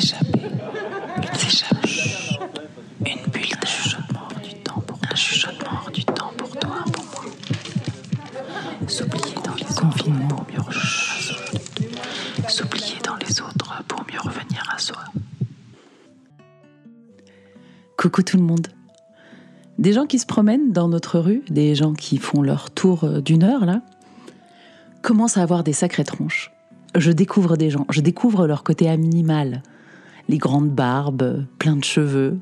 s'échapper. Il. Une bulle d'un chuchotement hors du temps pour un chuchotement hors du temps pour toi, pour moi. S'oublier dans les confinements pour mieux. S'oublier dans les autres pour mieux revenir à soi. Coucou tout le monde. Des gens qui se promènent dans notre rue, des gens qui font leur tour euh, d'une heure là, commencent à avoir des sacrées tronches. Je découvre des gens, je découvre leur côté animal, les grandes barbes, plein de cheveux,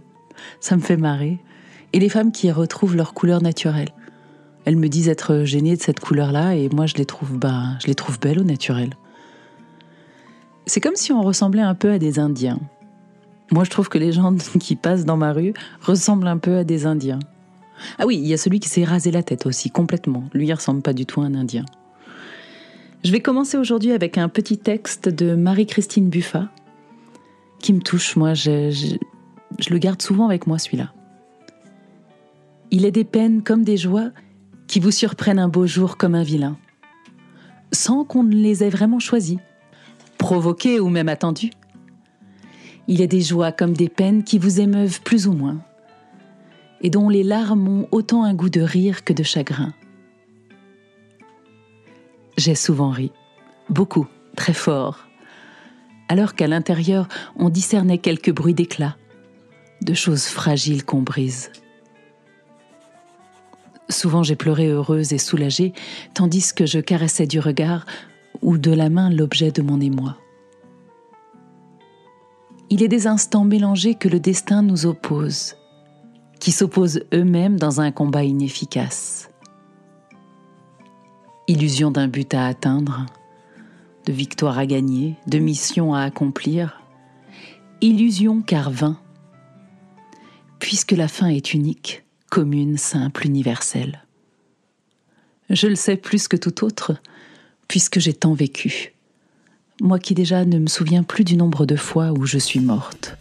ça me fait marrer, et les femmes qui retrouvent leur couleur naturelle. Elles me disent être gênées de cette couleur-là, et moi je les trouve, bah, je les trouve belles au naturel. C'est comme si on ressemblait un peu à des Indiens. Moi, je trouve que les gens qui passent dans ma rue ressemblent un peu à des Indiens. Ah oui, il y a celui qui s'est rasé la tête aussi, complètement. Lui, il ressemble pas du tout à un Indien. Je vais commencer aujourd'hui avec un petit texte de Marie-Christine Buffat qui me touche. Moi, je, le garde souvent avec moi, celui-là. Il est des peines comme des joies qui vous surprennent un beau jour comme un vilain, sans qu'on ne les ait vraiment choisis, provoqués ou même attendus. Il est des joies comme des peines qui vous émeuvent plus ou moins, et dont les larmes ont autant un goût de rire que de chagrin. J'ai souvent ri, beaucoup, très fort, alors qu'à l'intérieur on discernait quelques bruits d'éclat, de choses fragiles qu'on brise. Souvent j'ai pleuré heureuse et soulagée, tandis que je caressais du regard ou de la main l'objet de mon émoi. Il est des instants mélangés que le destin nous oppose, qui s'opposent eux-mêmes dans un combat inefficace. Illusion d'un but à atteindre, de victoire à gagner, de mission à accomplir. Illusion car vain, puisque la fin est unique, commune, simple, universelle. Je le sais plus que tout autre, puisque j'ai tant vécu. Moi qui déjà ne me souviens plus du nombre de fois où je suis morte.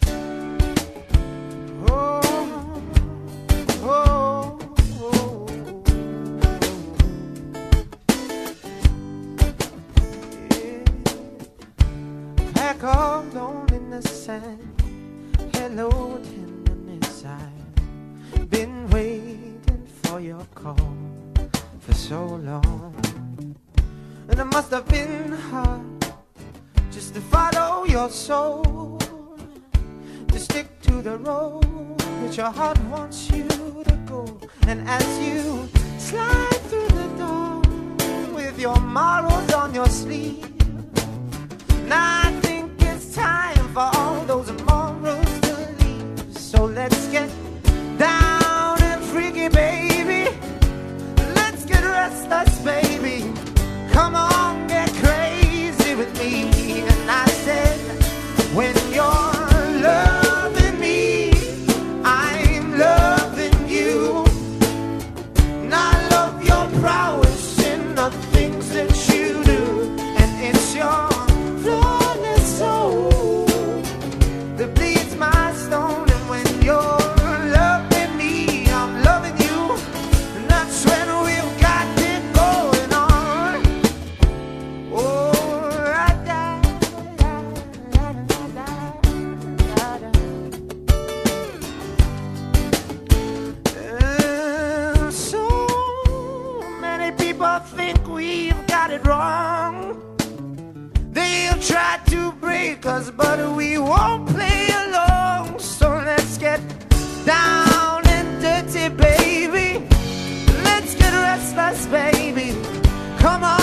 Think we've got it wrong. They'll try to break us, but we won't play along. So let's get down and dirty, baby. Let's get restless, baby. Come on,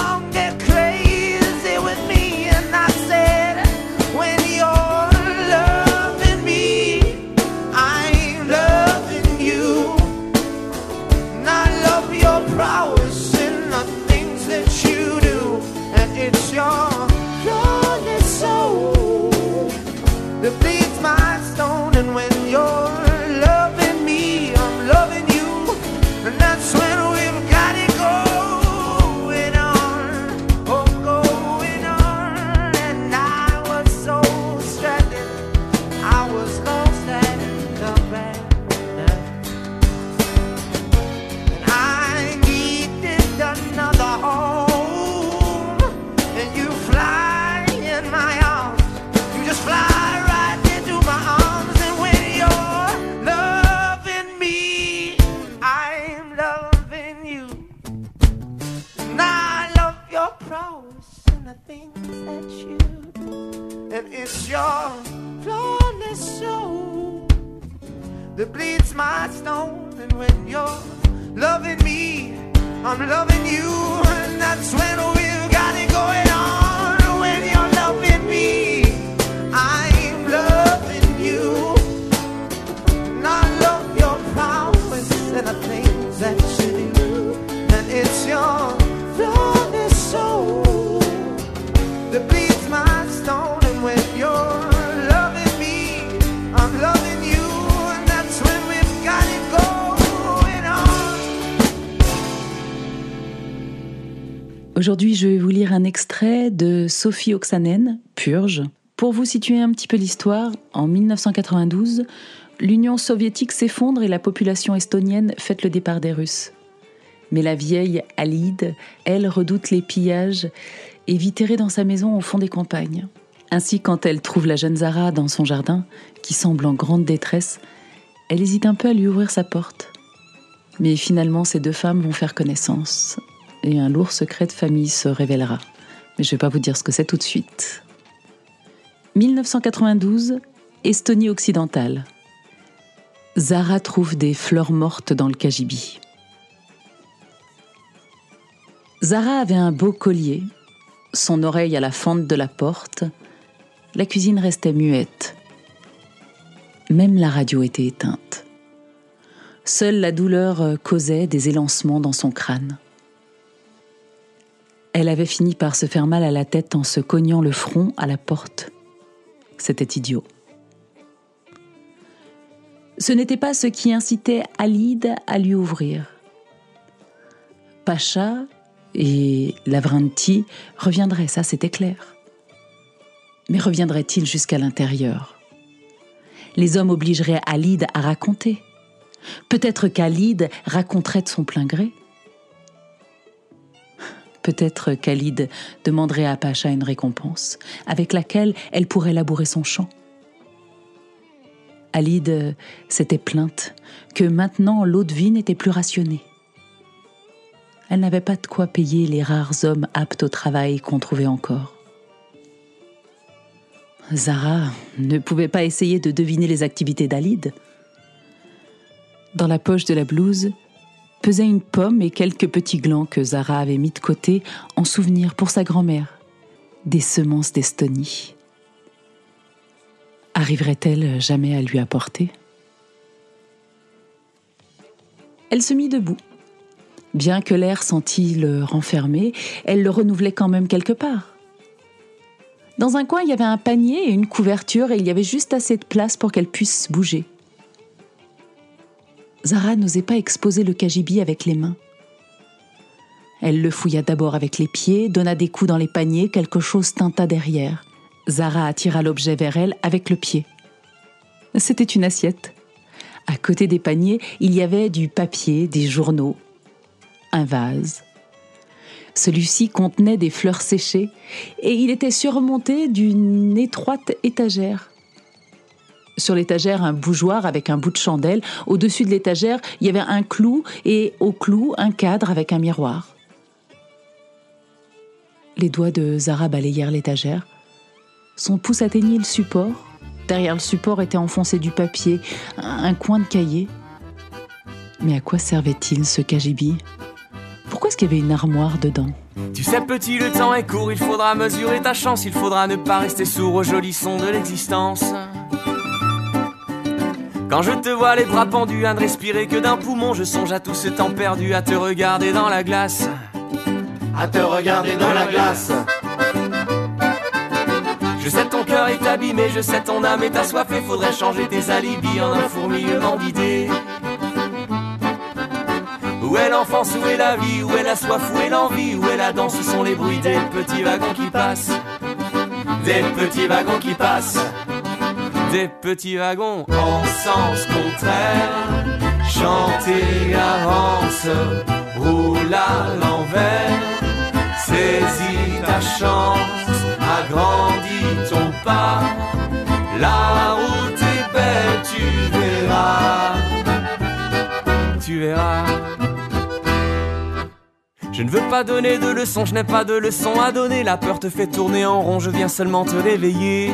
Aujourd'hui, je vais vous lire un extrait de Sophie Oksanen, Purge. Pour vous situer un petit peu l'histoire, en 1992, l'Union soviétique s'effondre et la population estonienne fête le départ des Russes. Mais la vieille Alide, elle, redoute les pillages et vit terrée dans sa maison au fond des campagnes. Ainsi, quand elle trouve la jeune Zara dans son jardin, qui semble en grande détresse, elle hésite un peu à lui ouvrir sa porte. Mais finalement, ces deux femmes vont faire connaissance et un lourd secret de famille se révélera. Mais je ne vais pas vous dire ce que c'est tout de suite. 1992, Estonie occidentale. Zara trouve des fleurs mortes dans le cagibi. Zara avait un beau collier, son oreille à la fente de la porte. La cuisine restait muette. Même la radio était éteinte. Seule la douleur causait des élancements dans son crâne. Elle avait fini par se faire mal à la tête en se cognant le front à la porte. C'était idiot. Ce n'était pas ce qui incitait Alide à lui ouvrir. Pacha et Lavranti reviendraient, ça c'était clair. Mais reviendraient-ils jusqu'à l'intérieur? Les hommes obligeraient Alide à raconter. Peut-être qu'Alide raconterait de son plein gré. Peut-être qu'Alide demanderait à Pacha une récompense, avec laquelle elle pourrait labourer son champ. Alide s'était plainte que maintenant l'eau de vie n'était plus rationnée. Elle n'avait pas de quoi payer les rares hommes aptes au travail qu'on trouvait encore. Zara ne pouvait pas essayer de deviner les activités d'Alide. Dans la poche de la blouse pesait une pomme et quelques petits glands que Zara avait mis de côté en souvenir pour sa grand-mère, des semences d'Estonie. Arriverait-elle jamais à lui apporter? Elle se mit debout. Bien que l'air sentît le renfermer, elle le renouvelait quand même quelque part. Dans un coin, il y avait un panier et une couverture et il y avait juste assez de place pour qu'elle puisse bouger. Zara n'osait pas exposer le cagibi avec les mains. Elle le fouilla d'abord avec les pieds, donna des coups dans les paniers, quelque chose tinta derrière. Zara attira l'objet vers elle avec le pied. C'était une assiette. À côté des paniers, il y avait du papier, des journaux, un vase. Celui-ci contenait des fleurs séchées et il était surmonté d'une étroite étagère. Sur l'étagère, un bougeoir avec un bout de chandelle. Au-dessus de l'étagère, il y avait un clou et au clou, un cadre avec un miroir. Les doigts de Zara balayèrent l'étagère. Son pouce atteignit le support. Derrière le support était enfoncé du papier, un coin de cahier. Mais à quoi servait-il ce cagibi Pourquoi est-ce qu'il y avait une armoire dedans? Tu sais petit, le temps est court, il faudra mesurer ta chance, il faudra ne pas rester sourd aux jolis sons de l'existence. Quand je te vois les bras pendus à ne respirer que d'un poumon, je songe à tout ce temps perdu, à te regarder dans la glace. à te regarder dans la glace. Je sais ton cœur est abîmé, je sais ton âme est assoiffée, faudrait changer tes alibis en un fourmillement d'idées. Où est l'enfance, où est la vie, où est la soif, où est l'envie, où est la danse, où sont les bruits des petits wagons qui passent, des petits wagons qui passent, des petits wagons en sens contraire, chanter avance, roule à l'envers, saisis ta chance, agrandis ton pas, la route est belle, tu verras, tu verras. Je ne veux pas donner de leçons, je n'ai pas de leçons à donner. La peur te fait tourner en rond, je viens seulement te réveiller.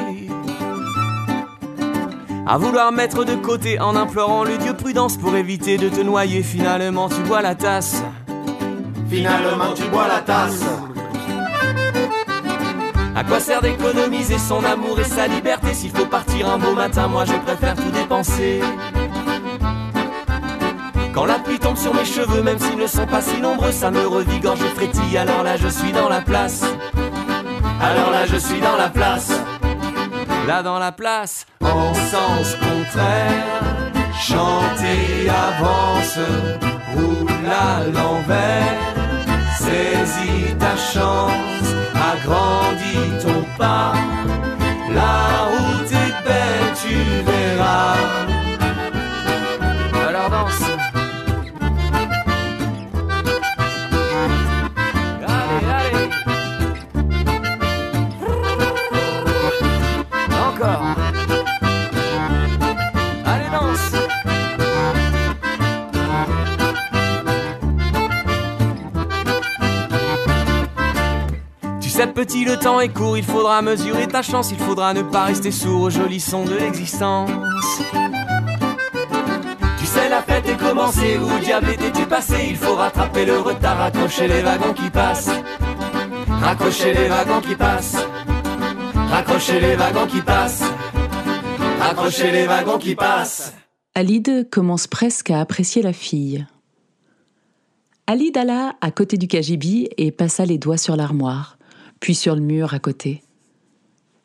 À vouloir mettre de côté en implorant le Dieu prudence pour éviter de te noyer, finalement tu bois la tasse. Finalement tu bois la tasse. À quoi sert d'économiser son amour et sa liberté S'il faut partir un beau matin, moi je préfère tout dépenser. Quand la pluie tombe sur mes cheveux, même s'ils ne sont pas si nombreux, ça me revigore, je frétille, alors là je suis dans la place. Alors là je suis dans la place. Là dans la place, en sens contraire, chanter avance, roule à l'envers, saisis ta chance, agrandis ton pas, la route est belle, tu verras. Alors danse. Petit, le temps est court, il faudra mesurer ta chance, il faudra ne pas rester sourd aux jolis sons de l'existence. Tu sais, la fête est commencée, où diable étais-tu passé? Il faut rattraper le retard, raccrocher les wagons qui passent. Raccrocher les wagons qui passent. Raccrocher les wagons qui passent. Raccrocher les wagons qui passent. Alide commence presque à apprécier la fille. Alide alla à côté du cagibi et passa les doigts sur l'armoire, puis sur le mur à côté.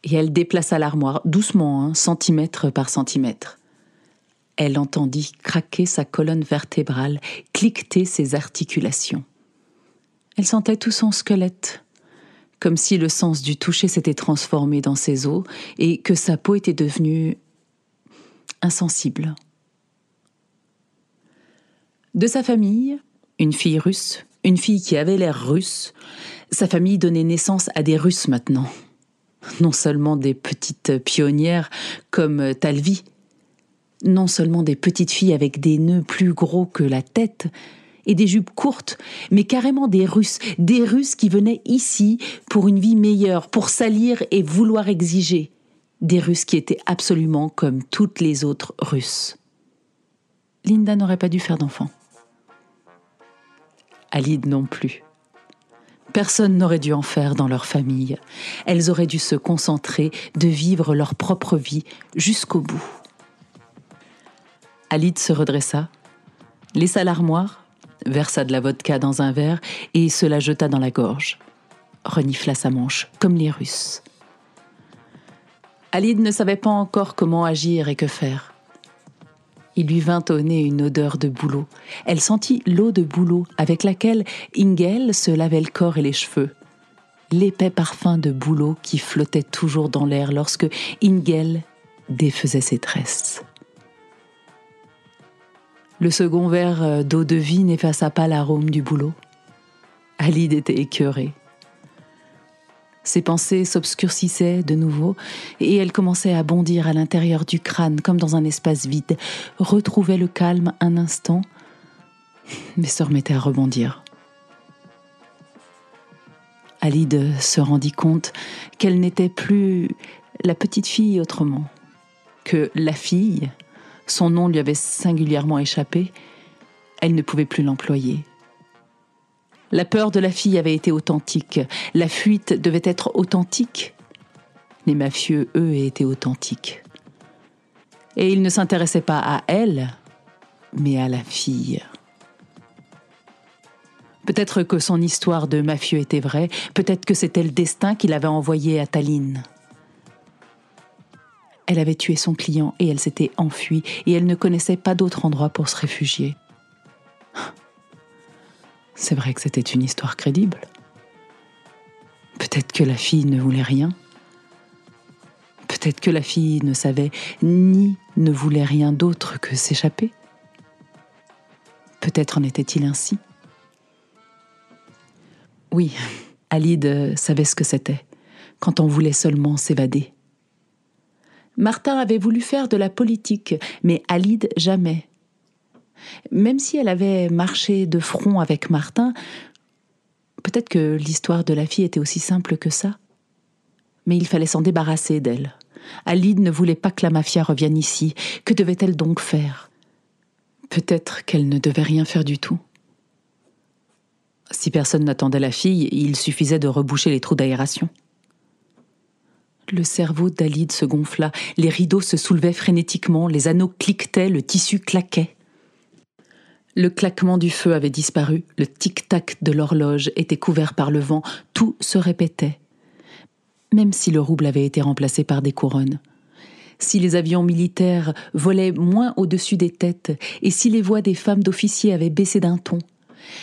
Et elle déplaça l'armoire doucement, hein, centimètre par centimètre. Elle entendit craquer sa colonne vertébrale, cliqueter ses articulations. Elle sentait tout son squelette, comme si le sens du toucher s'était transformé dans ses os et que sa peau était devenue insensible. De sa famille, une fille russe, une fille qui avait l'air russe, sa famille donnait naissance à des Russes maintenant. Non seulement des petites pionnières comme Talvi, non seulement des petites filles avec des nœuds plus gros que la tête et des jupes courtes, mais carrément des Russes, des Russes qui venaient ici pour une vie meilleure, pour salir et vouloir exiger, des Russes qui étaient absolument comme toutes les autres Russes. Linda n'aurait pas dû faire d'enfant. Alide non plus. Personne n'aurait dû en faire dans leur famille. Elles auraient dû se concentrer de vivre leur propre vie jusqu'au bout. Alide se redressa, laissa l'armoire, versa de la vodka dans un verre et se la jeta dans la gorge. Renifla sa manche, comme les Russes. Alide ne savait pas encore comment agir et que faire. Il lui vint au nez une odeur de bouleau. Elle sentit l'eau de bouleau avec laquelle Ingel se lavait le corps et les cheveux. L'épais parfum de bouleau qui flottait toujours dans l'air lorsque Ingel défaisait ses tresses. Le second verre d'eau de vie n'effaça pas l'arôme du bouleau. Alide était écœurée. Ses pensées s'obscurcissaient de nouveau et elle commençait à bondir à l'intérieur du crâne comme dans un espace vide, retrouvait le calme un instant, mais se remettait à rebondir. Alide se rendit compte qu'elle n'était plus la petite fille autrement, que la fille, son nom lui avait singulièrement échappé, elle ne pouvait plus l'employer. La peur de la fille avait été authentique. La fuite devait être authentique. Les mafieux, eux, étaient authentiques. Et ils ne s'intéressaient pas à elle, mais à la fille. Peut-être que son histoire de mafieux était vraie, peut-être que c'était le destin qui l'avait envoyée à Tallinn. Elle avait tué son client et elle s'était enfuie et elle ne connaissait pas d'autre endroit pour se réfugier. C'est vrai que c'était une histoire crédible. Peut-être que la fille ne voulait rien. Peut-être que la fille ne savait ni ne voulait rien d'autre que s'échapper. Peut-être en était-il ainsi. Oui, Alide savait ce que c'était, quand on voulait seulement s'évader. Martin avait voulu faire de la politique, mais Alide jamais. Même si elle avait marché de front avec Martin, peut-être que l'histoire de la fille était aussi simple que ça. Mais il fallait s'en débarrasser d'elle. Alide ne voulait pas que la mafia revienne ici. Que devait-elle donc faire? Peut-être qu'elle ne devait rien faire du tout. Si personne n'attendait la fille, il suffisait de reboucher les trous d'aération. Le cerveau d'Alide se gonfla, les rideaux se soulevaient frénétiquement, les anneaux cliquetaient, le tissu claquait. Le claquement du feu avait disparu, le tic-tac de l'horloge était couvert par le vent, tout se répétait. Même si le rouble avait été remplacé par des couronnes. Si les avions militaires volaient moins au-dessus des têtes, et si les voix des femmes d'officiers avaient baissé d'un ton,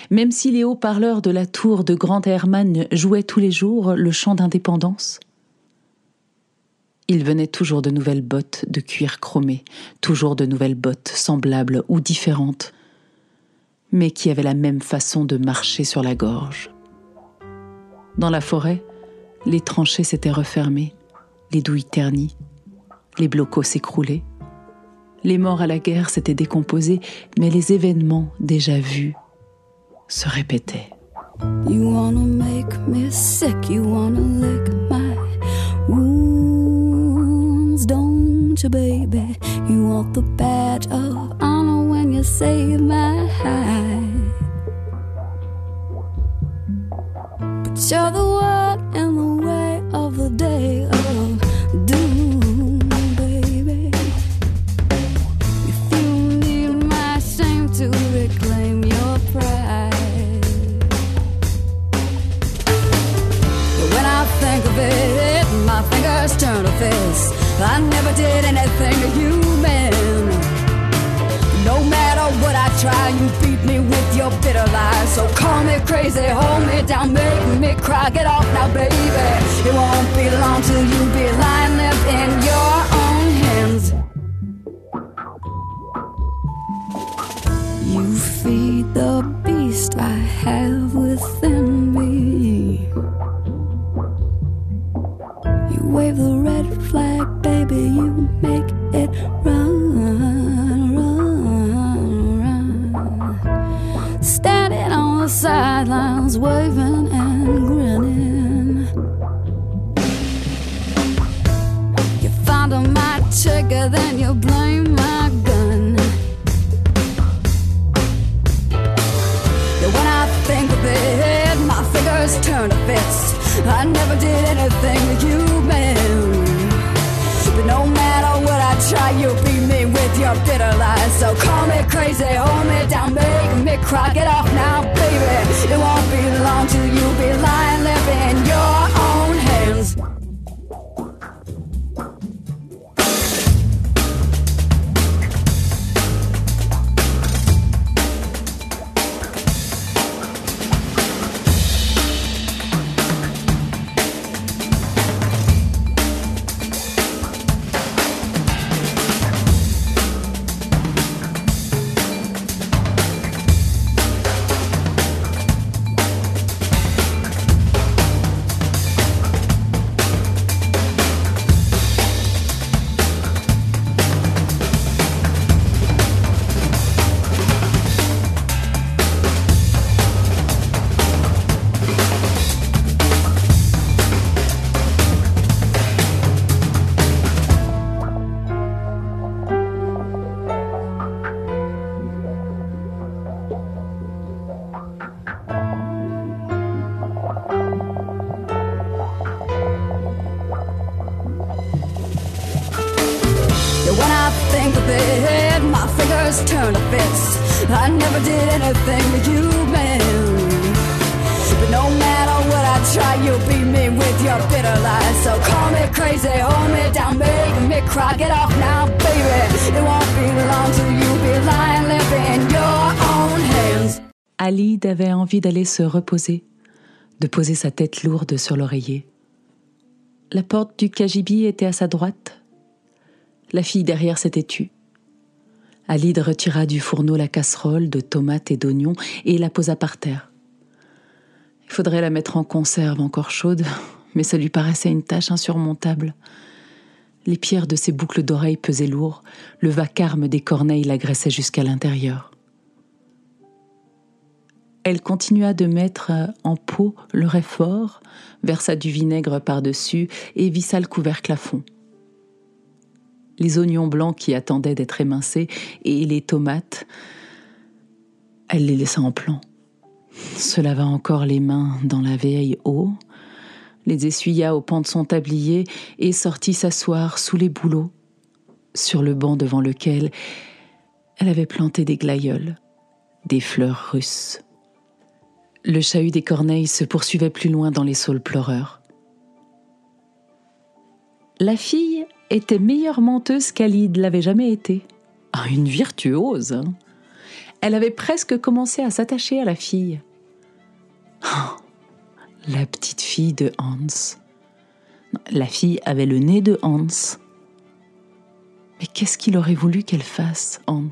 même si les haut-parleurs de la tour de Grand Hermann jouaient tous les jours le chant d'indépendance. Il venait toujours de nouvelles bottes de cuir chromé, toujours de nouvelles bottes semblables ou différentes, mais qui avaient la même façon de marcher sur la gorge. Dans la forêt, les tranchées s'étaient refermées, les douilles ternies, les blocos s'écroulaient, les morts à la guerre s'étaient décomposés, mais les événements déjà vus se répétait. You wanna make me sick, you wanna lick my you, baby? You want the badge of honor when you save my hide. But you're the one in the way of the day of doom, baby. If you need my shame to reclaim your pride. but When I think of it, my fingers turn to fists. I never did anything to you, man. No matter what I try, you beat me with your bitter lies. So call me crazy, hold me down, make me cry. Get off now, baby. It won't be long till you be lying there in your own hands. You feed the beast I have within baby, you make it run, run, run. Standing on the sidelines, waving cry. Get off now, baby. It won't be your. Alide avait envie d'aller se reposer, de poser sa tête lourde sur l'oreiller. La porte du cagibi était à sa droite. La fille derrière s'était tue. Alide retira du fourneau la casserole de tomates et d'oignons et la posa par terre. Il faudrait la mettre en conserve encore chaude, mais ça lui paraissait une tâche insurmontable. Les pierres de ses boucles d'oreilles pesaient lourd, le vacarme des corneilles l'agressait jusqu'à l'intérieur. Elle continua de mettre en pot le réfort, versa du vinaigre par-dessus et vissa le couvercle à fond. Les oignons blancs qui attendaient d'être émincés et les tomates, elle les laissa en plan. Se lava encore les mains dans la vieille eau, les essuya au pan de son tablier et sortit s'asseoir sous les bouleaux, sur le banc devant lequel elle avait planté des glaïeuls, des fleurs russes. Le chahut des corneilles se poursuivait plus loin dans les saules pleureurs. La fille était meilleure menteuse qu'Alide l'avait jamais été. Ah, une virtuose. Hein. Elle avait presque commencé à s'attacher à la fille. Oh, la petite fille de Hans. La fille avait le nez de Hans. Mais qu'est-ce qu'il aurait voulu qu'elle fasse, Hans?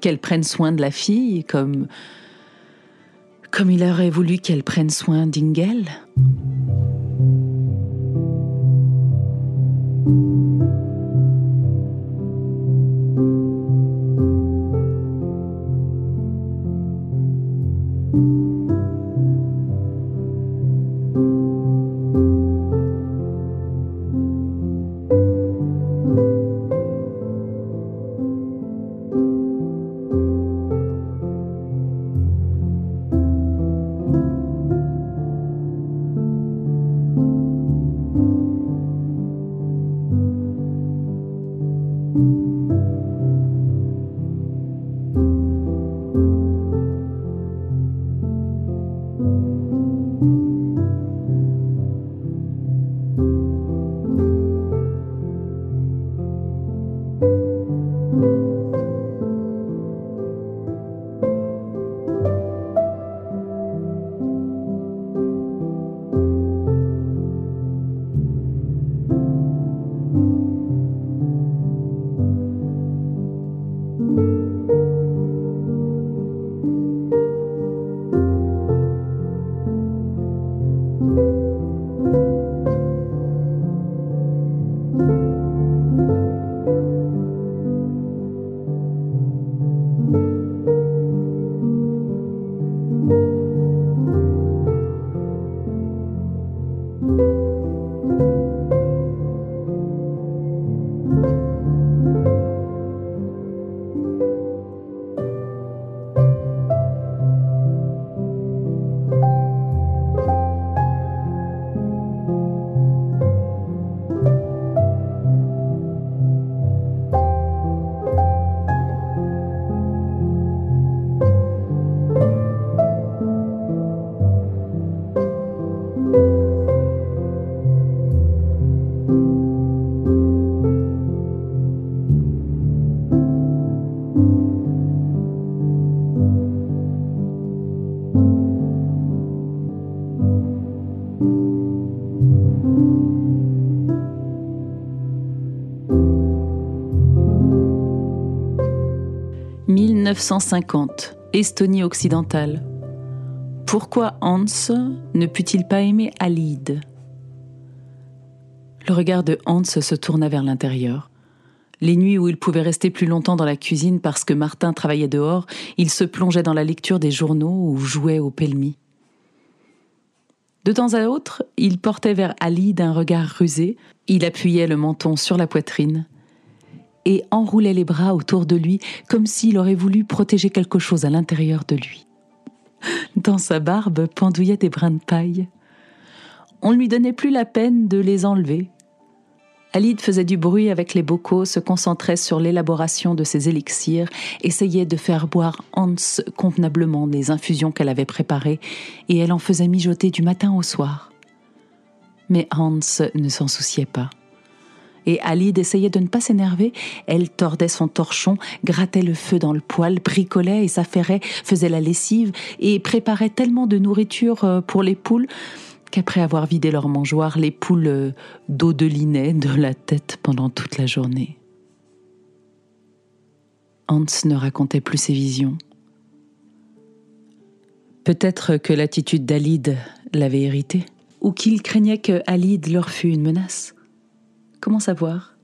Qu'elle prenne soin de la fille, comme. comme il aurait voulu qu'elle prenne soin d'Ingel? 1950, Estonie occidentale. Pourquoi Hans ne put-il pas aimer Alide? Le regard de Hans se tourna vers l'intérieur. Les nuits où il pouvait rester plus longtemps dans la cuisine parce que Martin travaillait dehors, il se plongeait dans la lecture des journaux ou jouait au pelmi. De temps à autre, il portait vers Alide un regard rusé, il appuyait le menton sur la poitrine, et enroulait les bras autour de lui comme s'il aurait voulu protéger quelque chose à l'intérieur de lui. Dans sa barbe pendouillaient des brins de paille. On ne lui donnait plus la peine de les enlever. Alide faisait du bruit avec les bocaux, se concentrait sur l'élaboration de ses élixirs, essayait de faire boire Hans convenablement les infusions qu'elle avait préparées, et elle en faisait mijoter du matin au soir. Mais Hans ne s'en souciait pas et Alide essayait de ne pas s'énerver. Elle tordait son torchon, grattait le feu dans le poêle, bricolait et s'affairait, faisait la lessive et préparait tellement de nourriture euh, pour les poules qu'après avoir vidé leur mangeoire, les poules euh, dodelinaient de la tête pendant toute la journée. Hans ne racontait plus ses visions. Peut-être que l'attitude d'Alide l'avait hérité, ou qu'il craignait que Alide leur fût une menace. Comment savoir?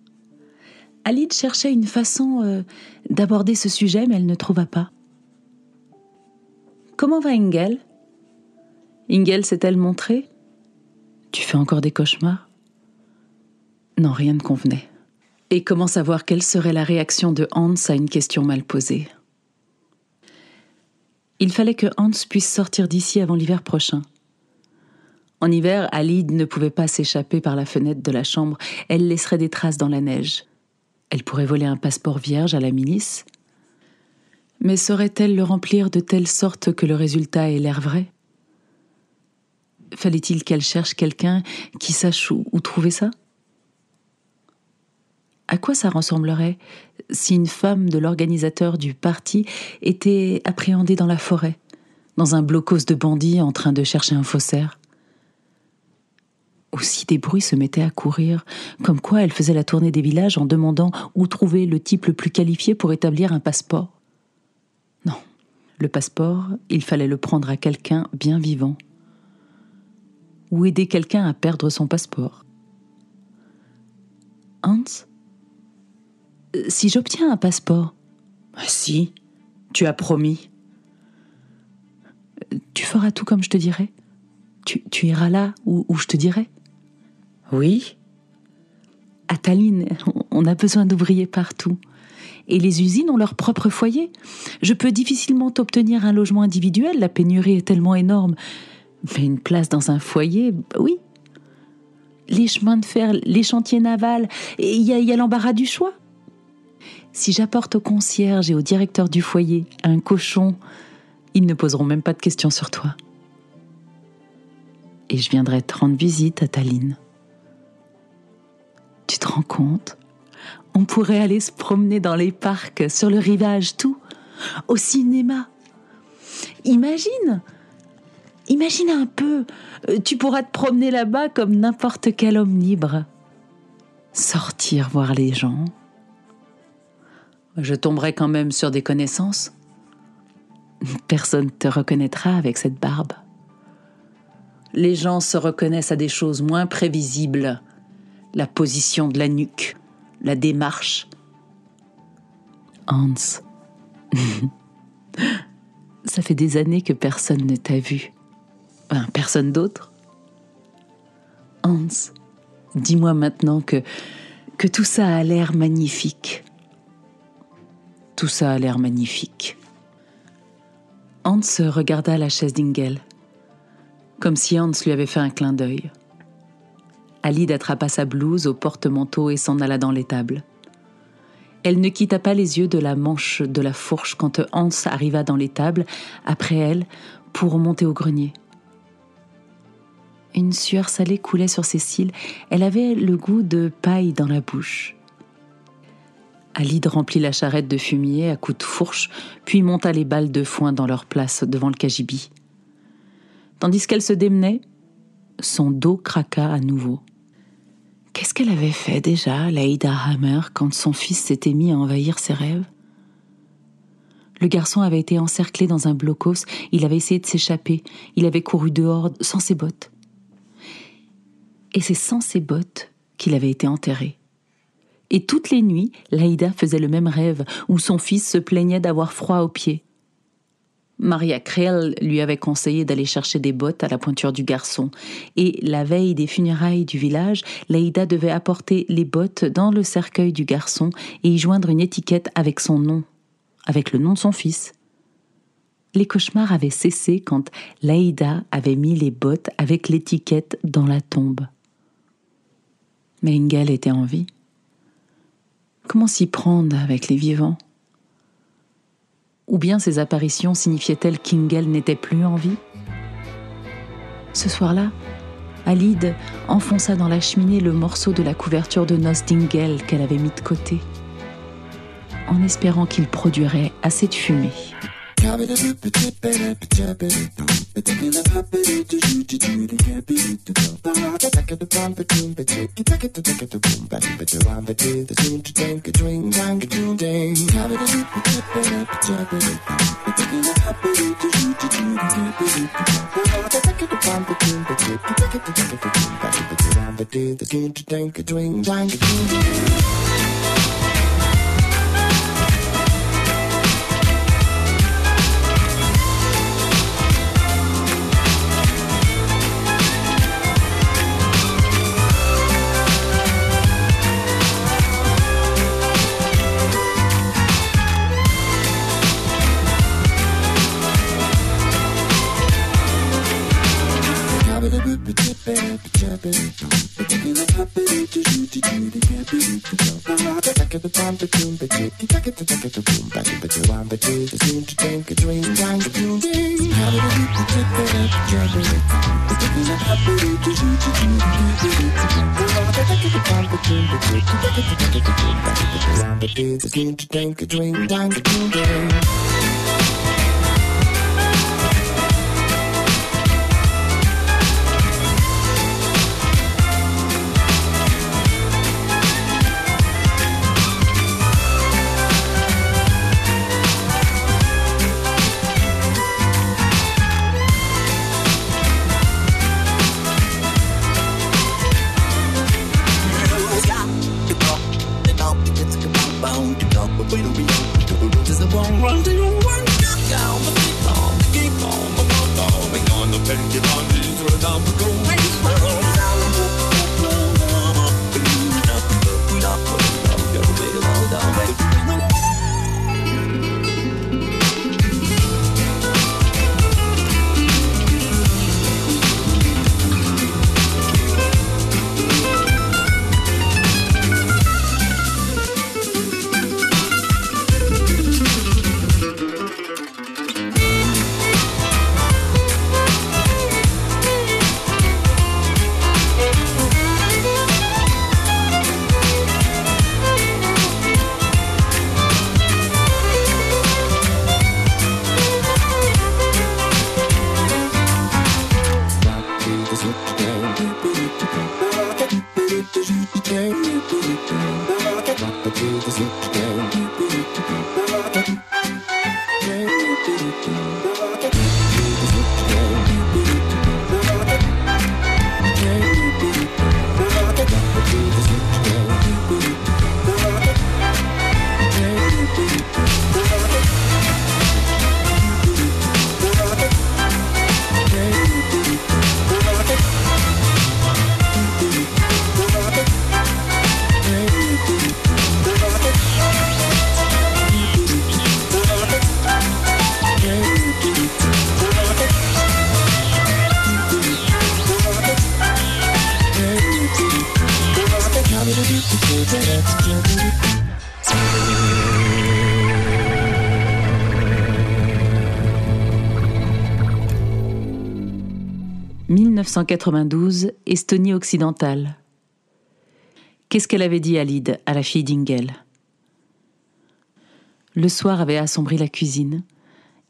Alide cherchait une façon euh, d'aborder ce sujet, mais elle ne trouva pas. Comment va Ingel Ingel s'est-elle montrée? Tu fais encore des cauchemars? Non, rien ne convenait. Et comment savoir quelle serait la réaction de Hans à une question mal posée? Il fallait que Hans puisse sortir d'ici avant l'hiver prochain. En hiver, Alide ne pouvait pas s'échapper par la fenêtre de la chambre, elle laisserait des traces dans la neige. Elle pourrait voler un passeport vierge à la milice. Mais saurait-elle le remplir de telle sorte que le résultat ait l'air vrai? Fallait-il qu'elle cherche quelqu'un qui sache où, trouver ça? À quoi ça ressemblerait si une femme de l'organisateur du parti était appréhendée dans la forêt, dans un blocos de bandits en train de chercher un faussaire? Aussi des bruits se mettaient à courir, comme quoi elle faisait la tournée des villages en demandant où trouver le type le plus qualifié pour établir un passeport. Non, le passeport, il fallait le prendre à quelqu'un bien vivant. Ou aider quelqu'un à perdre son passeport. Hans? Si j'obtiens un passeport. Ah, si, tu as promis. Tu feras tout comme je te dirai tu, iras là où je te dirai oui. À Tallinn, on a besoin d'ouvriers partout. Et les usines ont leur propre foyer. Je peux difficilement obtenir un logement individuel, la pénurie est tellement énorme. Mais une place dans un foyer, oui. Les chemins de fer, les chantiers navals, il y a, a l'embarras du choix. Si j'apporte au concierge et au directeur du foyer un cochon, ils ne poseront même pas de questions sur toi. Et je viendrai te rendre visite à Tallinn. Tu te rends compte? On pourrait aller se promener dans les parcs, sur le rivage, tout. Au cinéma. Imagine Imagine un peu, euh, tu pourras te promener là-bas comme n'importe quel homme libre. Sortir voir les gens. Je tomberai quand même sur des connaissances. Personne ne te reconnaîtra avec cette barbe. Les gens se reconnaissent à des choses moins prévisibles la position de la nuque, la démarche. Hans, ça fait des années que personne ne t'a vu. personne d'autre. Hans, dis-moi maintenant que, que tout ça a l'air magnifique. Tout ça a l'air magnifique. Hans regarda la chaise d'Ingel, comme si Hans lui avait fait un clin d'œil. Alide attrapa sa blouse au porte-manteau et s'en alla dans l'étable. Elle ne quitta pas les yeux de la manche de la fourche quand Hans arriva dans l'étable, après elle, pour monter au grenier. Une sueur salée coulait sur ses cils, elle avait le goût de paille dans la bouche. Alide remplit la charrette de fumier à coups de fourche, puis monta les balles de foin dans leur place devant le cagibi. Tandis qu'elle se démenait, son dos craqua à nouveau. Qu'est-ce qu'elle avait fait déjà, Laïda Hammer, quand son fils s'était mis à envahir ses rêves? Le garçon avait été encerclé dans un blocos, il avait essayé de s'échapper, il avait couru dehors sans ses bottes. Et c'est sans ses bottes qu'il avait été enterré. Et toutes les nuits, Laïda faisait le même rêve, où son fils se plaignait d'avoir froid aux pieds. Maria Creel lui avait conseillé d'aller chercher des bottes à la pointure du garçon, et la veille des funérailles du village, Laïda devait apporter les bottes dans le cercueil du garçon et y joindre une étiquette avec son nom, avec le nom de son fils. Les cauchemars avaient cessé quand Laïda avait mis les bottes avec l'étiquette dans la tombe. Mais Ingel était en vie. Comment s'y prendre avec les vivants? Ou bien ces apparitions signifiaient-elles qu'Ingel n'était plus en vie? Ce soir-là, Alide enfonça dans la cheminée le morceau de la couverture de noces d'Ingel qu'elle avait mis de côté, en espérant qu'il produirait assez de fumée. Carry the rip it, tip it, up, jab it, it, the feel of happy, to shoot, to do, to happy, to go, the heart, attack it, the bomb, the tomb, the tick, attack it, the tick, the boom, back, but the rhyme, the tea, the tune, to tank, a dream, tank, a tune, dang. Carry the rip it, tip it, up, jab it, it, the feel of happy, to shoot, to do, to happy, to go, the heart, attack it, the bomb, the tomb, the tick, attack it, the tick, the boom, back, but the rhyme, the tea, the tune, to tank, a dream, tank, a tune, dang. Drink, drink, drink, drink, drink, drink. 1992, Estonie occidentale. Qu'est-ce qu'elle avait dit à Lyd, à la fille d'Ingel? Le soir avait assombri la cuisine,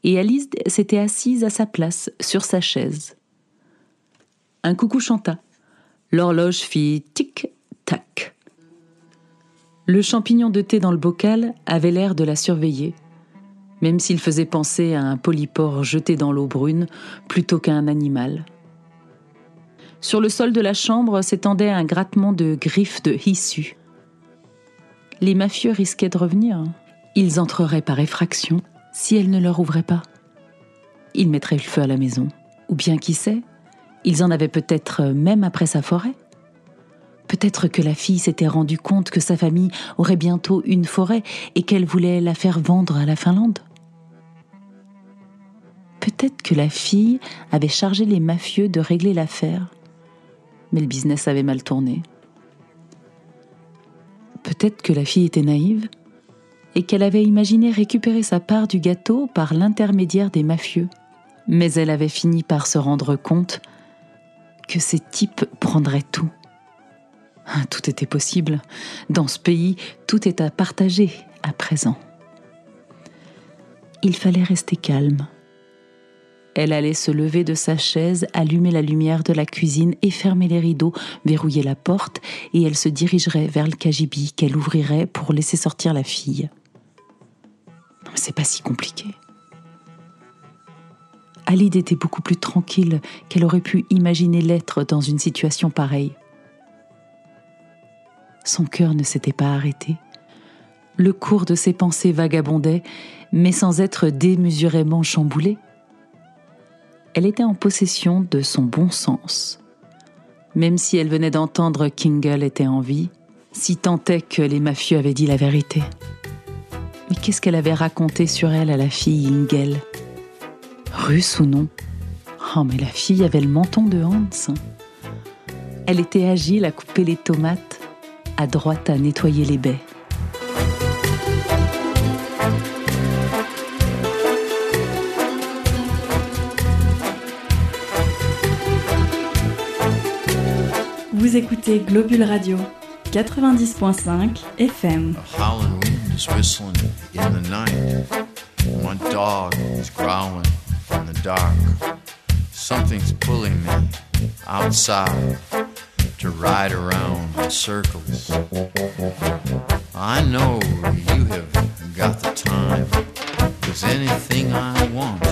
et Alice s'était assise à sa place, sur sa chaise. Un coucou chanta. L'horloge fit tic-tac. Le champignon de thé dans le bocal avait l'air de la surveiller, même s'il faisait penser à un polypore jeté dans l'eau brune plutôt qu'à un animal. Sur le sol de la chambre s'étendait un grattement de griffes de hissu. Les mafieux risquaient de revenir. Ils entreraient par effraction si elle ne leur ouvrait pas. Ils mettraient le feu à la maison. Ou bien, qui sait, ils en avaient peut-être même après sa forêt. Peut-être que la fille s'était rendue compte que sa famille aurait bientôt une forêt et qu'elle voulait la faire vendre à la Finlande. Peut-être que la fille avait chargé les mafieux de régler l'affaire, mais le business avait mal tourné. Peut-être que la fille était naïve et qu'elle avait imaginé récupérer sa part du gâteau par l'intermédiaire des mafieux. Mais elle avait fini par se rendre compte que ces types prendraient tout. Tout était possible. Dans ce pays, tout est à partager à présent. Il fallait rester calme. Elle allait se lever de sa chaise, allumer la lumière de la cuisine et fermer les rideaux, verrouiller la porte, et elle se dirigerait vers le cagibi qu'elle ouvrirait pour laisser sortir la fille. C'est pas si compliqué. Alide était beaucoup plus tranquille qu'elle aurait pu imaginer l'être dans une situation pareille. Son cœur ne s'était pas arrêté. Le cours de ses pensées vagabondait, mais sans être démesurément chamboulé. Elle était en possession de son bon sens. Même si elle venait d'entendre qu'Ingle était en vie, si tant est que les mafieux avaient dit la vérité. Mais qu'est-ce qu'elle avait raconté sur elle à la fille Ingel Russe ou non? Oh, mais la fille avait le menton de Hans. Elle était agile à couper les tomates à droite à nettoyer les baies. Vous écoutez Globule Radio 90.5 FM. A howling wind is whistling in the night. My dog is growling in the dark. Something's pulling me outside to ride around in circles. I know you have got the time. Cause anything I want,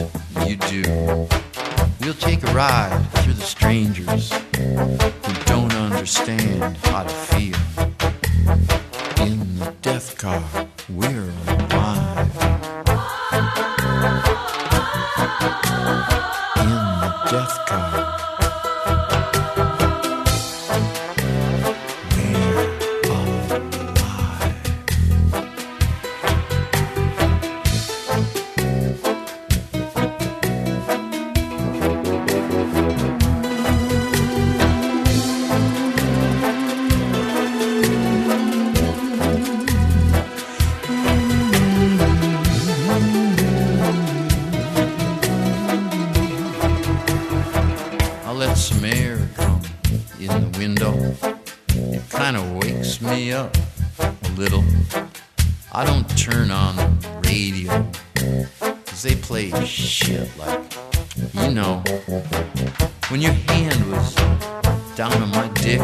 you do. We'll take a ride through the strangers who don't understand how to feel. In the death car, we're alive. Turn on the radio, cause they play shit like, you know, when your hand was down on my dick,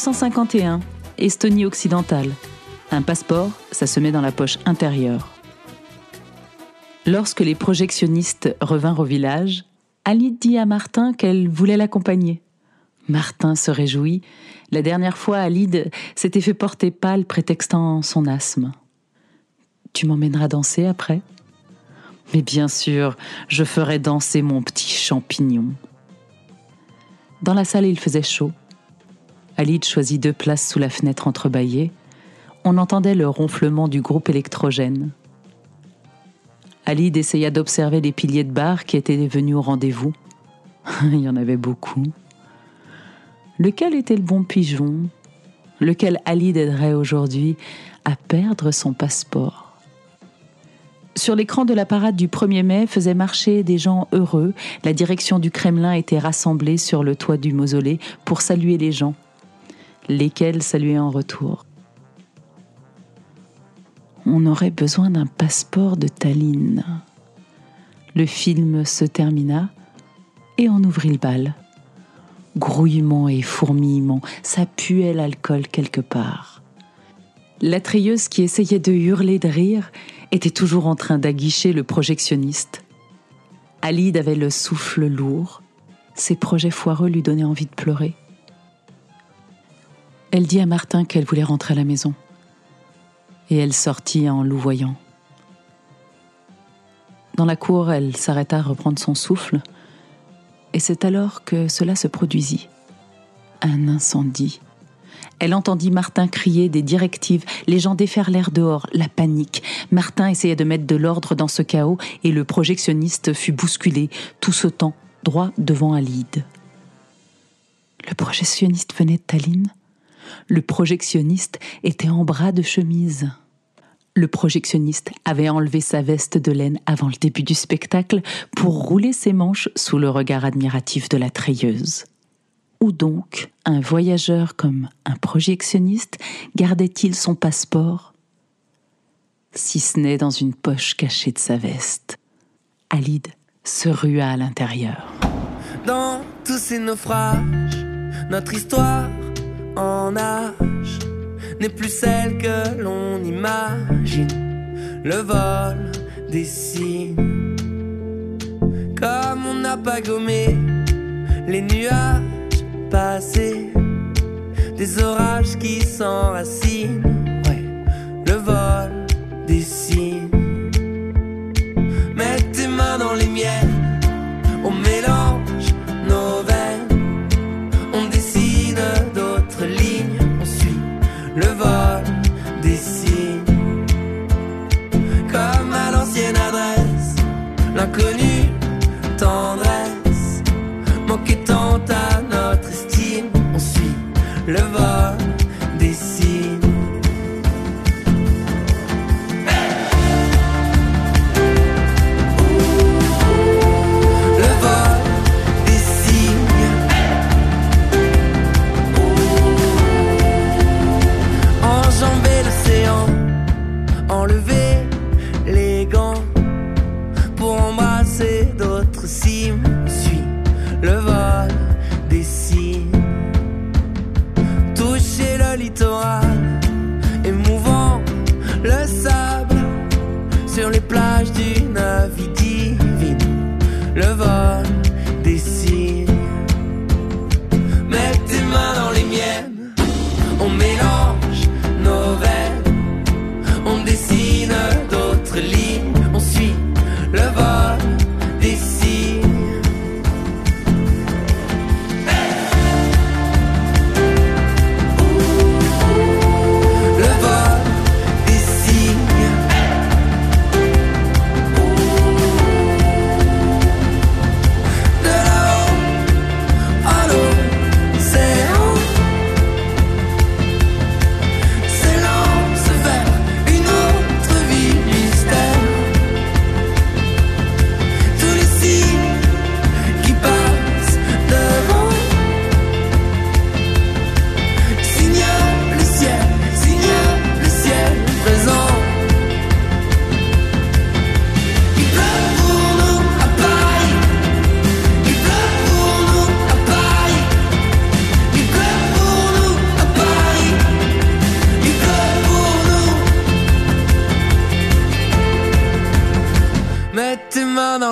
1951, Estonie occidentale. Un passeport, ça se met dans la poche intérieure. Lorsque les projectionnistes revinrent au village, Alide dit à Martin qu'elle voulait l'accompagner. Martin se réjouit. La dernière fois, Alide s'était fait porter pâle prétextant son asthme. Tu m'emmèneras danser après? Mais bien sûr, je ferai danser mon petit champignon. Dans la salle, il faisait chaud. Alide choisit deux places sous la fenêtre entrebâillée. On entendait le ronflement du groupe électrogène. Alide essaya d'observer les piliers de bar qui étaient venus au rendez-vous. Il y en avait beaucoup. Lequel était le bon pigeon? Lequel Alide aiderait aujourd'hui à perdre son passeport? Sur l'écran de la parade du 1er mai faisaient marcher des gens heureux. La direction du Kremlin était rassemblée sur le toit du mausolée pour saluer les gens, lesquels saluaient en retour. On aurait besoin d'un passeport de Tallinn. Le film se termina et on ouvrit le bal. Grouillement et fourmillement, ça puait l'alcool quelque part. La trieuse qui essayait de hurler de rire était toujours en train d'aguicher le projectionniste. Alide avait le souffle lourd. Ses projets foireux lui donnaient envie de pleurer. Elle dit à Martin qu'elle voulait rentrer à la maison. Et elle sortit en louvoyant. Dans la cour, elle s'arrêta à reprendre son souffle. Et c'est alors que cela se produisit. Un incendie elle entendit Martin crier des directives, les gens déferlèrent dehors, la panique. Martin essayait de mettre de l'ordre dans ce chaos et le projectionniste fut bousculé, tout sautant, droit devant Alide. Le projectionniste venait de Tallinn? Le projectionniste était en bras de chemise. Le projectionniste avait enlevé sa veste de laine avant le début du spectacle pour rouler ses manches sous le regard admiratif de la treilleuse. Où donc un voyageur comme un projectionniste gardait-il son passeport? Si ce n'est dans une poche cachée de sa veste. Alide se rua à l'intérieur. Dans tous ces naufrages, notre histoire en âge n'est plus celle que l'on imagine. Le vol des signes, comme on n'a pas gommé les nuages passé, des orages qui s'enracinent, ouais, le vol des signes. Mets tes mains dans les miennes, on mélange le vol des signes. Comme à l'ancienne adresse, l'inconnu tendresse,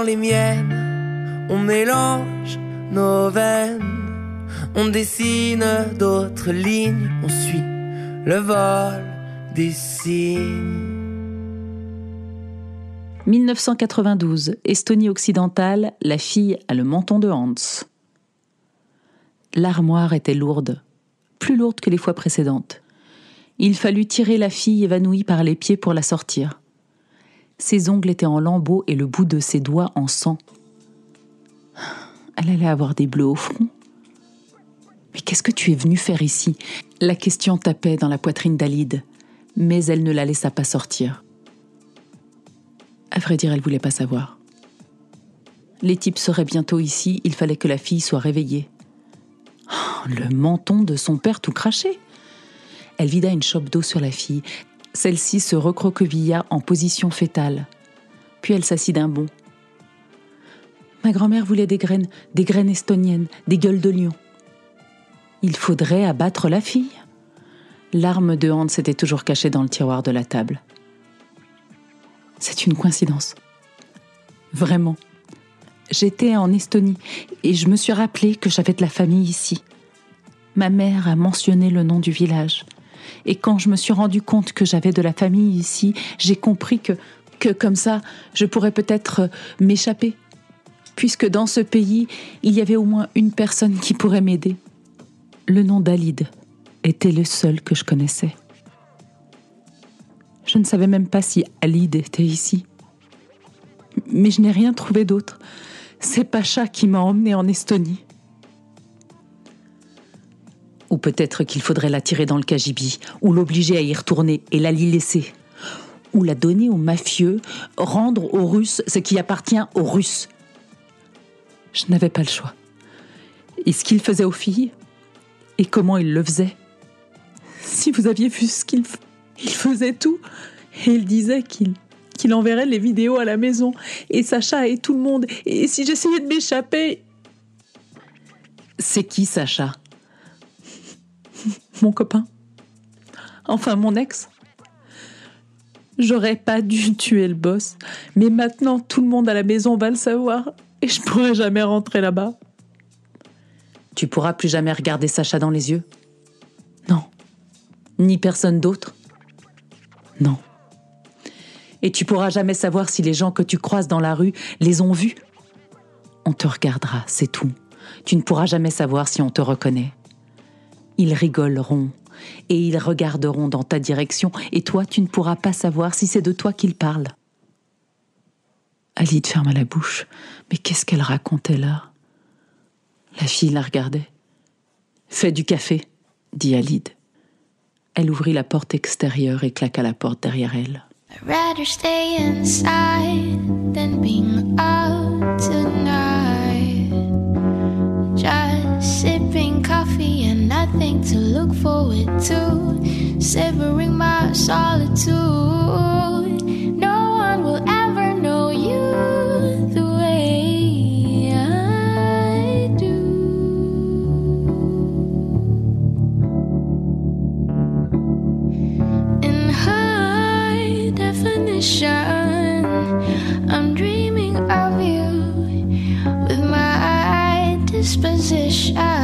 les miennes, on mélange nos veines, on dessine d'autres lignes, on suit le vol des signes. 1992, Estonie occidentale, la fille a le menton de Hans. L'armoire était lourde, plus lourde que les fois précédentes. Il fallut tirer la fille évanouie par les pieds pour la sortir. Ses ongles étaient en lambeaux et le bout de ses doigts en sang. Elle allait avoir des bleus au front. Mais qu'est-ce que tu es venu faire ici? La question tapait dans la poitrine d'Alide, mais elle ne la laissa pas sortir. À vrai dire, elle voulait pas savoir. Les types seraient bientôt ici, il fallait que la fille soit réveillée. Oh, le menton de son père tout craché. Elle vida une chope d'eau sur la fille. Celle-ci se recroquevilla en position fétale. Puis elle s'assit d'un bond. Ma grand-mère voulait des graines, des graines estoniennes, des gueules de lion. Il faudrait abattre la fille. L'arme de Hans s'était toujours cachée dans le tiroir de la table. C'est une coïncidence. Vraiment. J'étais en Estonie et je me suis rappelé que j'avais de la famille ici. Ma mère a mentionné le nom du village. Et quand je me suis rendu compte que j'avais de la famille ici, j'ai compris que, que comme ça, je pourrais peut-être euh, m'échapper. Puisque dans ce pays, il y avait au moins une personne qui pourrait m'aider. Le nom d'Alide était le seul que je connaissais. Je ne savais même pas si Alide était ici. Mais je n'ai rien trouvé d'autre. C'est Pacha qui m'a emmené en Estonie. Ou peut-être qu'il faudrait la tirer dans le cagibi, ou l'obliger à y retourner et la l'y laisser. Ou la donner aux mafieux, rendre aux Russes ce qui appartient aux Russes. Je n'avais pas le choix. Et ce qu'il faisait aux filles, et comment il le faisait? Si vous aviez vu ce qu'il il faisait tout, et il disait qu'il qu'il enverrait les vidéos à la maison, et Sacha et tout le monde, et si j'essayais de m'échapper... C'est qui Sacha? Mon copain Enfin mon ex J'aurais pas dû tuer le boss, mais maintenant tout le monde à la maison va le savoir, et je pourrai jamais rentrer là-bas. Tu pourras plus jamais regarder Sacha dans les yeux Non. Ni personne d'autre Non et tu pourras jamais savoir si les gens que tu croises dans la rue les ont vus. On te regardera, c'est tout. Tu ne pourras jamais savoir si on te reconnaît. Ils rigoleront et ils regarderont dans ta direction et toi tu ne pourras pas savoir si c'est de toi qu'ils parlent. Alide ferma la bouche. Mais qu'est-ce qu'elle racontait là? La fille la regardait. Fais du café, dit Alide. Elle ouvrit la porte extérieure et claqua la porte derrière elle. I'd rather stay inside than being out tonight. Nothing to look forward to. Savoring my solitude. No one will ever know you the way I do. In high definition, I'm dreaming of you with my disposition.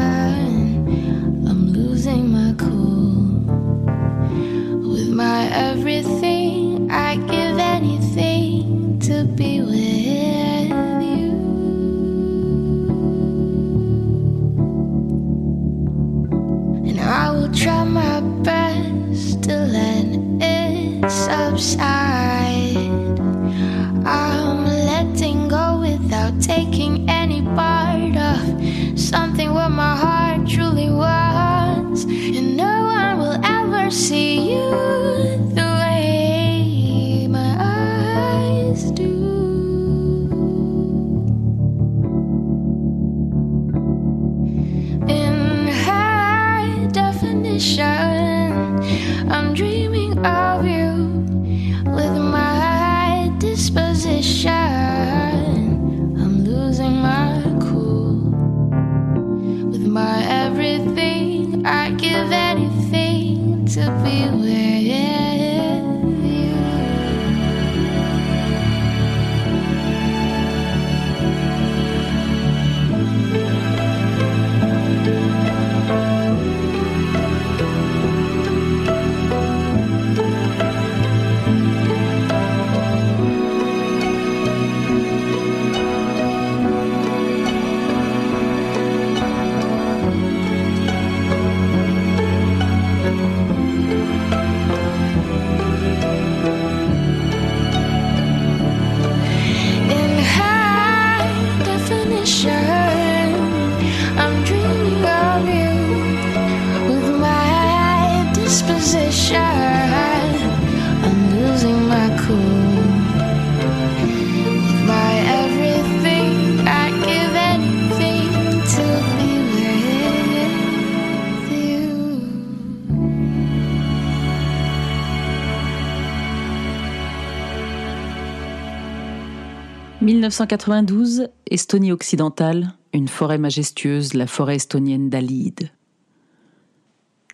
1992, Estonie occidentale, une forêt majestueuse, la forêt estonienne d'Alid.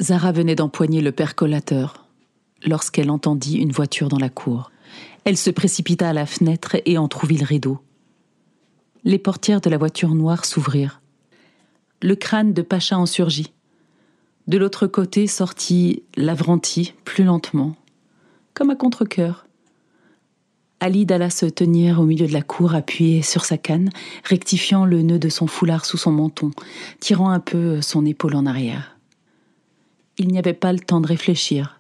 Zara venait d'empoigner le percolateur lorsqu'elle entendit une voiture dans la cour. Elle se précipita à la fenêtre et entr'ouvrit le rideau. Les portières de la voiture noire s'ouvrirent. Le crâne de Pacha en surgit. De l'autre côté sortit Lavranti, plus lentement, comme à contre-coeur. Alide alla se tenir au milieu de la cour, appuyée sur sa canne, rectifiant le nœud de son foulard sous son menton, tirant un peu son épaule en arrière. Il n'y avait pas le temps de réfléchir.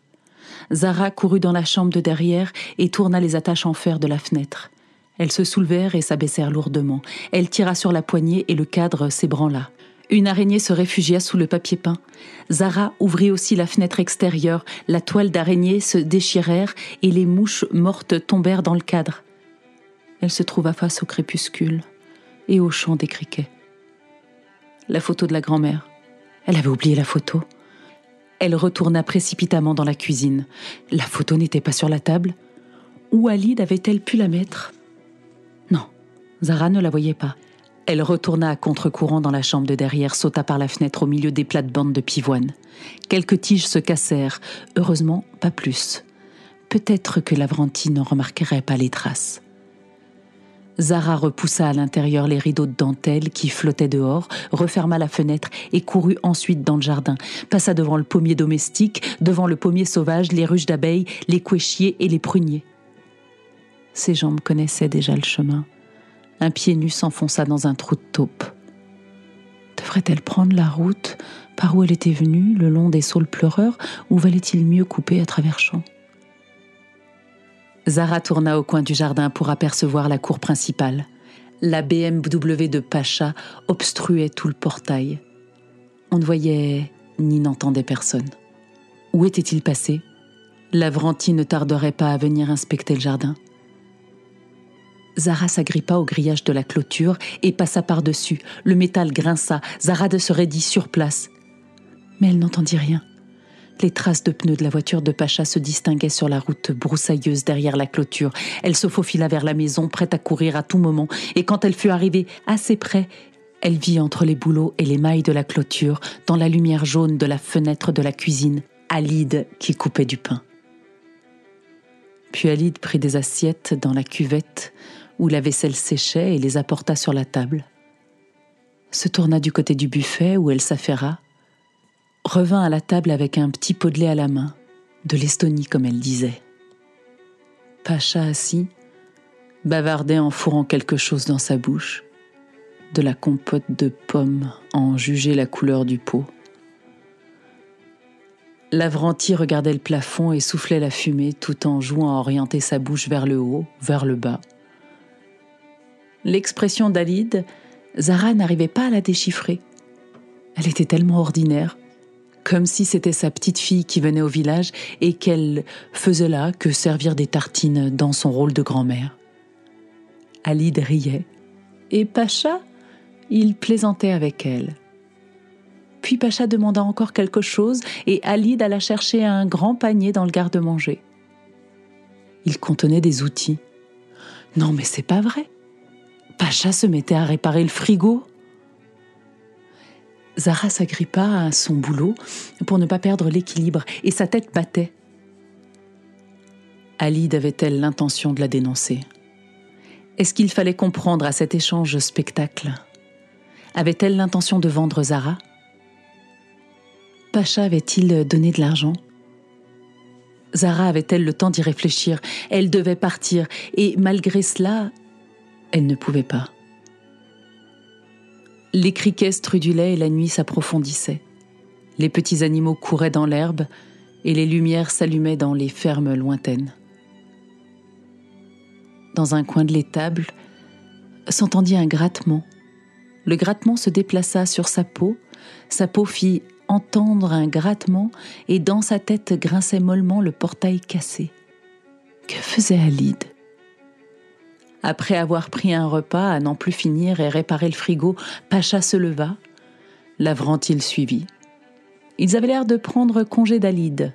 Zara courut dans la chambre de derrière et tourna les attaches en fer de la fenêtre. Elles se soulevèrent et s'abaissèrent lourdement. Elle tira sur la poignée et le cadre s'ébranla. Une araignée se réfugia sous le papier peint. Zara ouvrit aussi la fenêtre extérieure. La toile d'araignée se déchirèrent et les mouches mortes tombèrent dans le cadre. Elle se trouva face au crépuscule et au chant des criquets. La photo de la grand-mère. Elle avait oublié la photo. Elle retourna précipitamment dans la cuisine. La photo n'était pas sur la table. Où Alide avait-elle pu la mettre? Non, Zara ne la voyait pas. Elle retourna à contre-courant dans la chambre de derrière, sauta par la fenêtre au milieu des plates-bandes de pivoine. Quelques tiges se cassèrent, heureusement pas plus. Peut-être que Lavranti ne remarquerait pas les traces. Zara repoussa à l'intérieur les rideaux de dentelle qui flottaient dehors, referma la fenêtre et courut ensuite dans le jardin, passa devant le pommier domestique, devant le pommier sauvage, les ruches d'abeilles, les couéchiers et les pruniers. Ses jambes connaissaient déjà le chemin. Un pied nu s'enfonça dans un trou de taupe. Devrait-elle prendre la route par où elle était venue, le long des saules pleureurs, ou valait-il mieux couper à travers champs? Zara tourna au coin du jardin pour apercevoir la cour principale. La BMW de Pacha obstruait tout le portail. On ne voyait ni n'entendait personne. Où était-il passé? Lavranti ne tarderait pas à venir inspecter le jardin. Zara s'agrippa au grillage de la clôture et passa par-dessus. Le métal grinça. Zara se raidit sur place. Mais elle n'entendit rien. Les traces de pneus de la voiture de Pacha se distinguaient sur la route broussailleuse derrière la clôture. Elle se faufila vers la maison, prête à courir à tout moment, et quand elle fut arrivée assez près, elle vit entre les bouleaux et les mailles de la clôture, dans la lumière jaune de la fenêtre de la cuisine, Alide qui coupait du pain. Puis Alide prit des assiettes dans la cuvette où la vaisselle séchait et les apporta sur la table. Se tourna du côté du buffet où elle s'affaira, revint à la table avec un petit pot de lait à la main, de l'Estonie comme elle disait. Pacha assis, bavardait en fourrant quelque chose dans sa bouche, de la compote de pommes en juger la couleur du pot. Lavranti regardait le plafond et soufflait la fumée tout en jouant à orienter sa bouche vers le haut, vers le bas. L'expression d'Alide, Zara n'arrivait pas à la déchiffrer. Elle était tellement ordinaire, comme si c'était sa petite fille qui venait au village et qu'elle faisait là que servir des tartines dans son rôle de grand-mère. Alide riait, et Pacha, il plaisantait avec elle. Puis Pacha demanda encore quelque chose et Alide alla chercher un grand panier dans le garde-manger. Il contenait des outils. Non, mais c'est pas vrai. Pacha se mettait à réparer le frigo. Zara s'agrippa à son boulot pour ne pas perdre l'équilibre et sa tête battait. Alide avait-elle l'intention de la dénoncer? Est-ce qu'il fallait comprendre à cet échange spectacle? Avait-elle l'intention de vendre Zara? Pacha avait-il donné de l'argent? Zara avait-elle le temps d'y réfléchir? Elle devait partir, et malgré cela, elle ne pouvait pas. Les criquets strudulaient et la nuit s'approfondissait. Les petits animaux couraient dans l'herbe et les lumières s'allumaient dans les fermes lointaines. Dans un coin de l'étable, s'entendit un grattement. Le grattement se déplaça sur sa peau, sa peau fit entendre un grattement et dans sa tête grinçait mollement le portail cassé. Que faisait Alide? Après avoir pris un repas à n'en plus finir et réparé le frigo, Pacha se leva. Lavranti le suivit. Ils avaient l'air de prendre congé d'Alide.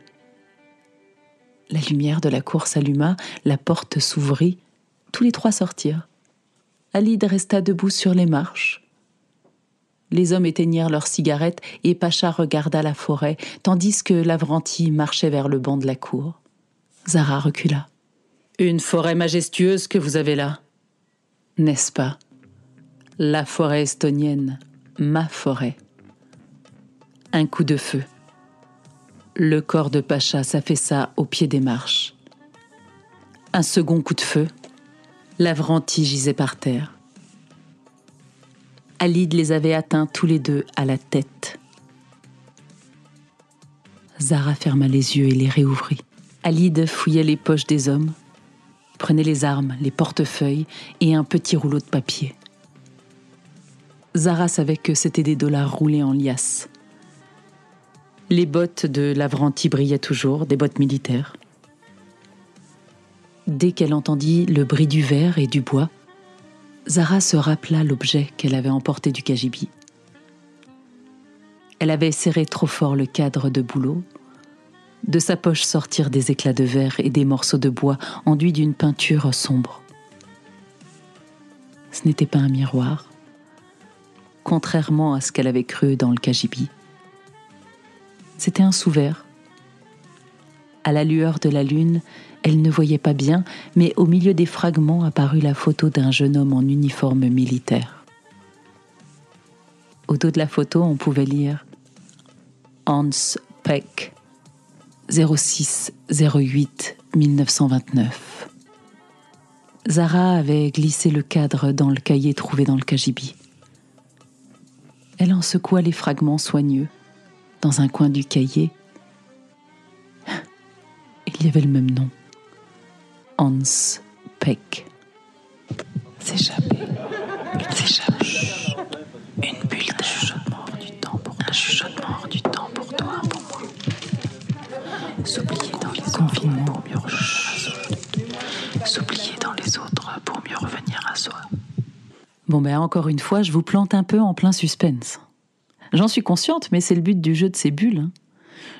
La lumière de la cour s'alluma, la porte s'ouvrit, tous les trois sortirent. Alid resta debout sur les marches. Les hommes éteignirent leurs cigarettes et Pacha regarda la forêt, tandis que Lavranti marchait vers le banc de la cour. Zara recula. Une forêt majestueuse que vous avez là, n'est-ce pas? La forêt estonienne, ma forêt. Un coup de feu. Le corps de Pacha s'affaissa au pied des marches. Un second coup de feu. Lavranti gisait par terre. Alid les avait atteints tous les deux à la tête. Zara ferma les yeux et les réouvrit. Alid fouillait les poches des hommes, prenait les armes, les portefeuilles et un petit rouleau de papier. Zara savait que c'était des dollars roulés en liasse. Les bottes de Lavranti brillaient toujours, des bottes militaires. Dès qu'elle entendit le bruit du verre et du bois, Zara se rappela l'objet qu'elle avait emporté du Kajibi. Elle avait serré trop fort le cadre de boulot. De sa poche sortirent des éclats de verre et des morceaux de bois enduits d'une peinture sombre. Ce n'était pas un miroir, contrairement à ce qu'elle avait cru dans le Kajibi. C'était un sous-verre. À la lueur de la lune, elle ne voyait pas bien, mais au milieu des fragments apparut la photo d'un jeune homme en uniforme militaire. Au dos de la photo, on pouvait lire Hans Peck, 06 08 1929. Zara avait glissé le cadre dans le cahier trouvé dans le cagibi. Elle en secoua les fragments soigneux. Dans un coin du cahier, il y avait le même nom. Hans Peck. S'échapper. S'échapper. S'oublier dans les autres pour mieux revenir à soi. Bon ben encore une fois, je vous plante un peu en plein suspense. J'en suis consciente, mais c'est le but du jeu de ces bulles. hein.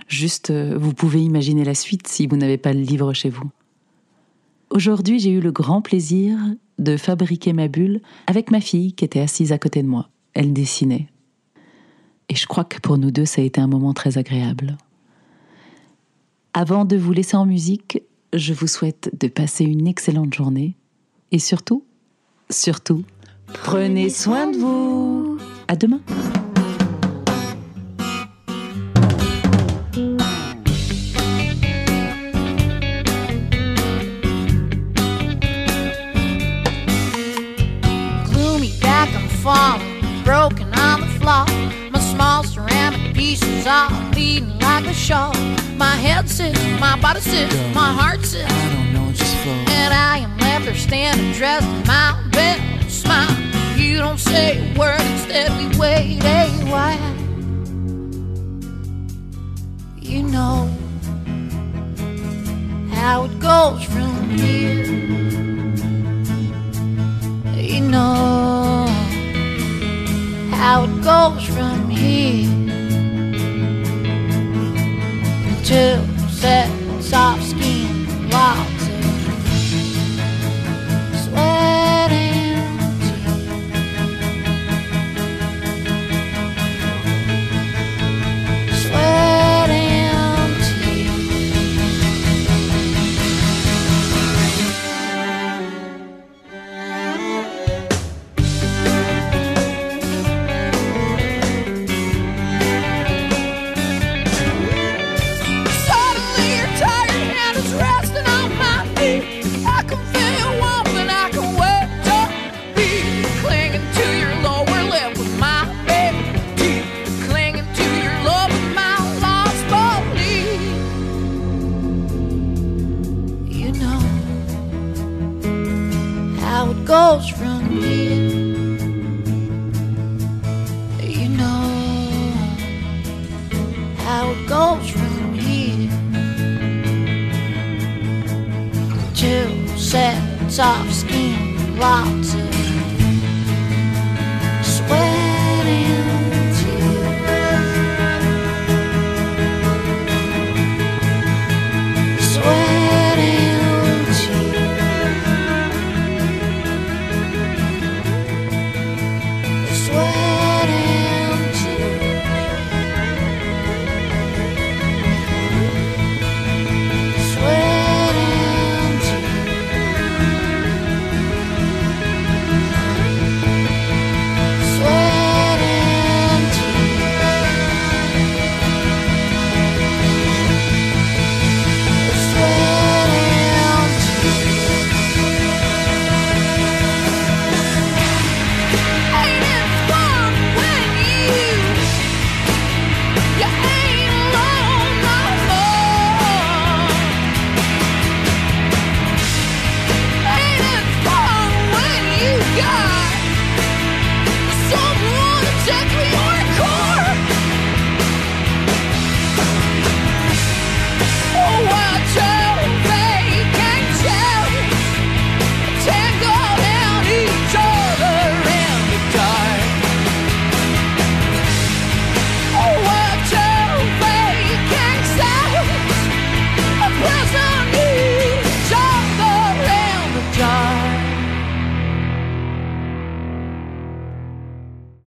Juste, euh, vous pouvez imaginer la suite si vous n'avez pas le livre chez vous. Aujourd'hui, j'ai eu le grand plaisir de fabriquer ma bulle avec ma fille qui était assise à côté de moi. Elle dessinait. Et je crois que pour nous deux, ça a été un moment très agréable. Avant de vous laisser en musique, je vous souhaite de passer une excellente journée. Et surtout, surtout, prenez soin de vous. À demain. broken. My small ceramic pieces are shawl. My head sits, my body sits, my heart sits. I don't know, just flow. And I am left there standing dressed in my best smile. You don't say a word, instead we wait a while. You know how it goes from here. You know how it goes from here Two set, soft skin, wild.